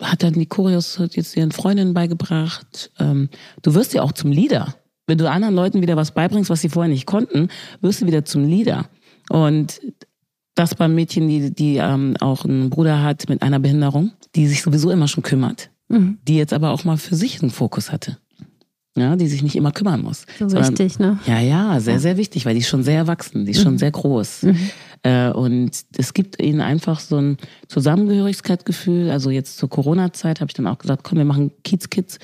hat dann die Choreos hat jetzt ihren Freundinnen beigebracht. Ähm, du wirst ja auch zum Leader. Wenn du anderen Leuten wieder was beibringst, was sie vorher nicht konnten, wirst du wieder zum Leader. Und das beim Mädchen, die, die ähm, auch einen Bruder hat mit einer Behinderung, die sich sowieso immer schon kümmert, die jetzt aber auch mal für sich einen Fokus hatte. Ja, die sich nicht immer kümmern muss. So sondern- wichtig, ne? ja, ja, sehr, sehr wichtig, weil die ist schon sehr erwachsen, die ist schon sehr groß. Äh, und es gibt ihnen einfach so ein Zusammengehörigkeitsgefühl. Also jetzt zur Corona-Zeit habe ich dann auch gesagt, komm, wir machen Kiez Kids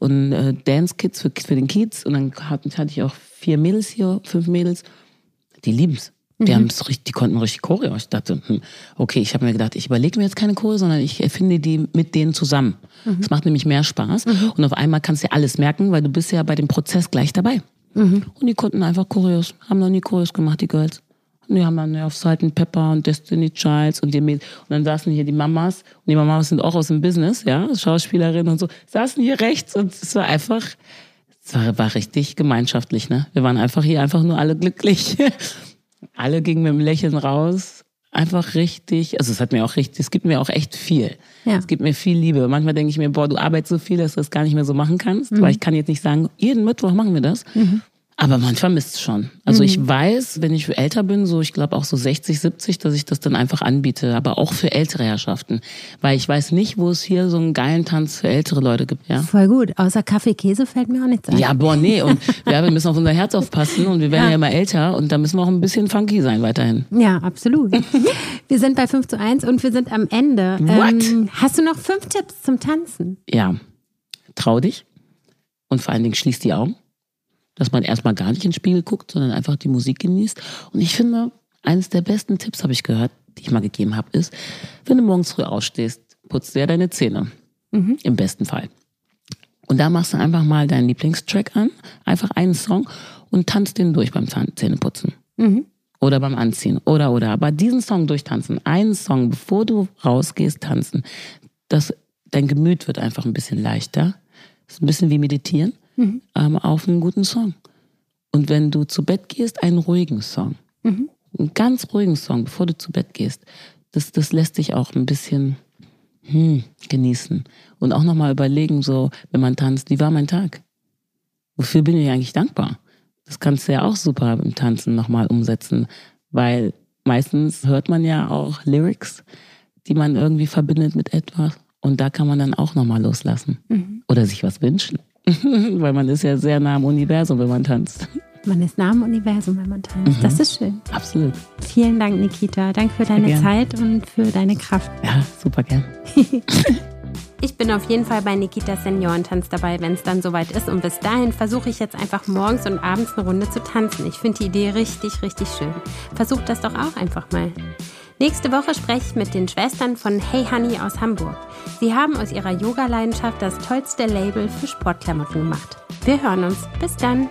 und äh, Dance Kids für, für den Kiez. Und dann hatte, hatte ich auch vier Mädels hier, fünf Mädels, die lieben's. Die, haben's richtig, die konnten richtig Choreo. Ich dachte, hm, okay, ich habe mir gedacht, ich überlege mir jetzt keine Choreo, sondern ich erfinde die mit denen zusammen. Das macht nämlich mehr Spaß. Und auf einmal kannst du dir alles merken, weil du bist ja bei dem Prozess gleich dabei. Und die konnten einfach Choreos, haben noch nie Choreos gemacht, die Girls. Und die haben dann ja auf Salt and Pepper und Destiny Childs und die Mäd- und dann saßen hier die Mamas und die Mamas sind auch aus dem Business, ja, Schauspielerinnen und so, saßen hier rechts und es war einfach, es war, war richtig gemeinschaftlich, ne? Wir waren einfach hier einfach nur alle glücklich. *laughs* alle gingen mit einem Lächeln raus. Einfach richtig, also es hat mir auch richtig, es gibt mir auch echt viel. Ja. Es gibt mir viel Liebe. Manchmal denke ich mir, boah, du arbeitest so viel, dass du das gar nicht mehr so machen kannst, weil ich kann jetzt nicht sagen, jeden Mittwoch machen wir das. Aber man vermisst es schon. Also ich weiß, wenn ich älter bin, so ich glaube auch so 60, 70, dass ich das dann einfach anbiete. Aber auch für ältere Herrschaften. Weil ich weiß nicht, wo es hier so einen geilen Tanz für ältere Leute gibt, ja. Voll gut. Außer Kaffee, Käse fällt mir auch nichts ein. Ja, boah, nee. Und *laughs* ja, wir müssen auf unser Herz aufpassen und wir werden ja, immer älter und da müssen wir auch ein bisschen funky sein weiterhin. Ja, absolut. *laughs* wir sind bei 5 zu 1 und wir sind am Ende. What? Ähm, hast du noch fünf Tipps zum Tanzen? Ja, trau dich und vor allen Dingen schließ die Augen, dass man erstmal gar nicht in den Spiegel guckt, sondern einfach die Musik genießt. Und ich finde, eines der besten Tipps habe ich gehört, die ich mal gegeben habe, ist, wenn du morgens früh aufstehst, putzt du ja deine Zähne. Im besten Fall. Und da machst du einfach mal deinen Lieblingstrack an, einfach einen Song und tanzt den durch beim Zähneputzen. Oder beim Anziehen. Oder, oder. Aber diesen Song durchtanzen, einen Song, bevor du rausgehst, tanzen, das, dein Gemüt wird einfach ein bisschen leichter. Das ist ein bisschen wie meditieren, aber auf einen guten Song. Und wenn du zu Bett gehst, einen ruhigen Song. Einen ganz ruhigen Song, bevor du zu Bett gehst. Das, das lässt dich auch ein bisschen hm, genießen. Und auch nochmal überlegen, so, wenn man tanzt, wie war mein Tag? Wofür bin ich eigentlich dankbar? Das kannst du ja auch super im Tanzen nochmal umsetzen, weil meistens hört man ja auch Lyrics, die man irgendwie verbindet mit etwas. Und da kann man dann auch nochmal loslassen. Oder sich was wünschen. *laughs* weil man ist ja sehr nah am Universum, wenn man tanzt. Man ist nah am Universum, wenn man tanzt. Mhm. Das ist schön. Absolut. Vielen Dank, Nikita. Danke für deine. Zeit und für deine Kraft. Ja, super gern. *laughs* Ich bin auf jeden Fall bei Nikitas Seniorentanz dabei, wenn es dann soweit ist. Und bis dahin versuche ich jetzt einfach morgens und abends eine Runde zu tanzen. Ich finde die Idee richtig, richtig schön. Versucht das doch auch einfach mal. Nächste Woche spreche ich mit den Schwestern von Hey Honey aus Hamburg. Sie haben aus ihrer Yoga-Leidenschaft das tollste Label für Sportklamotten gemacht. Wir hören uns. Bis dann.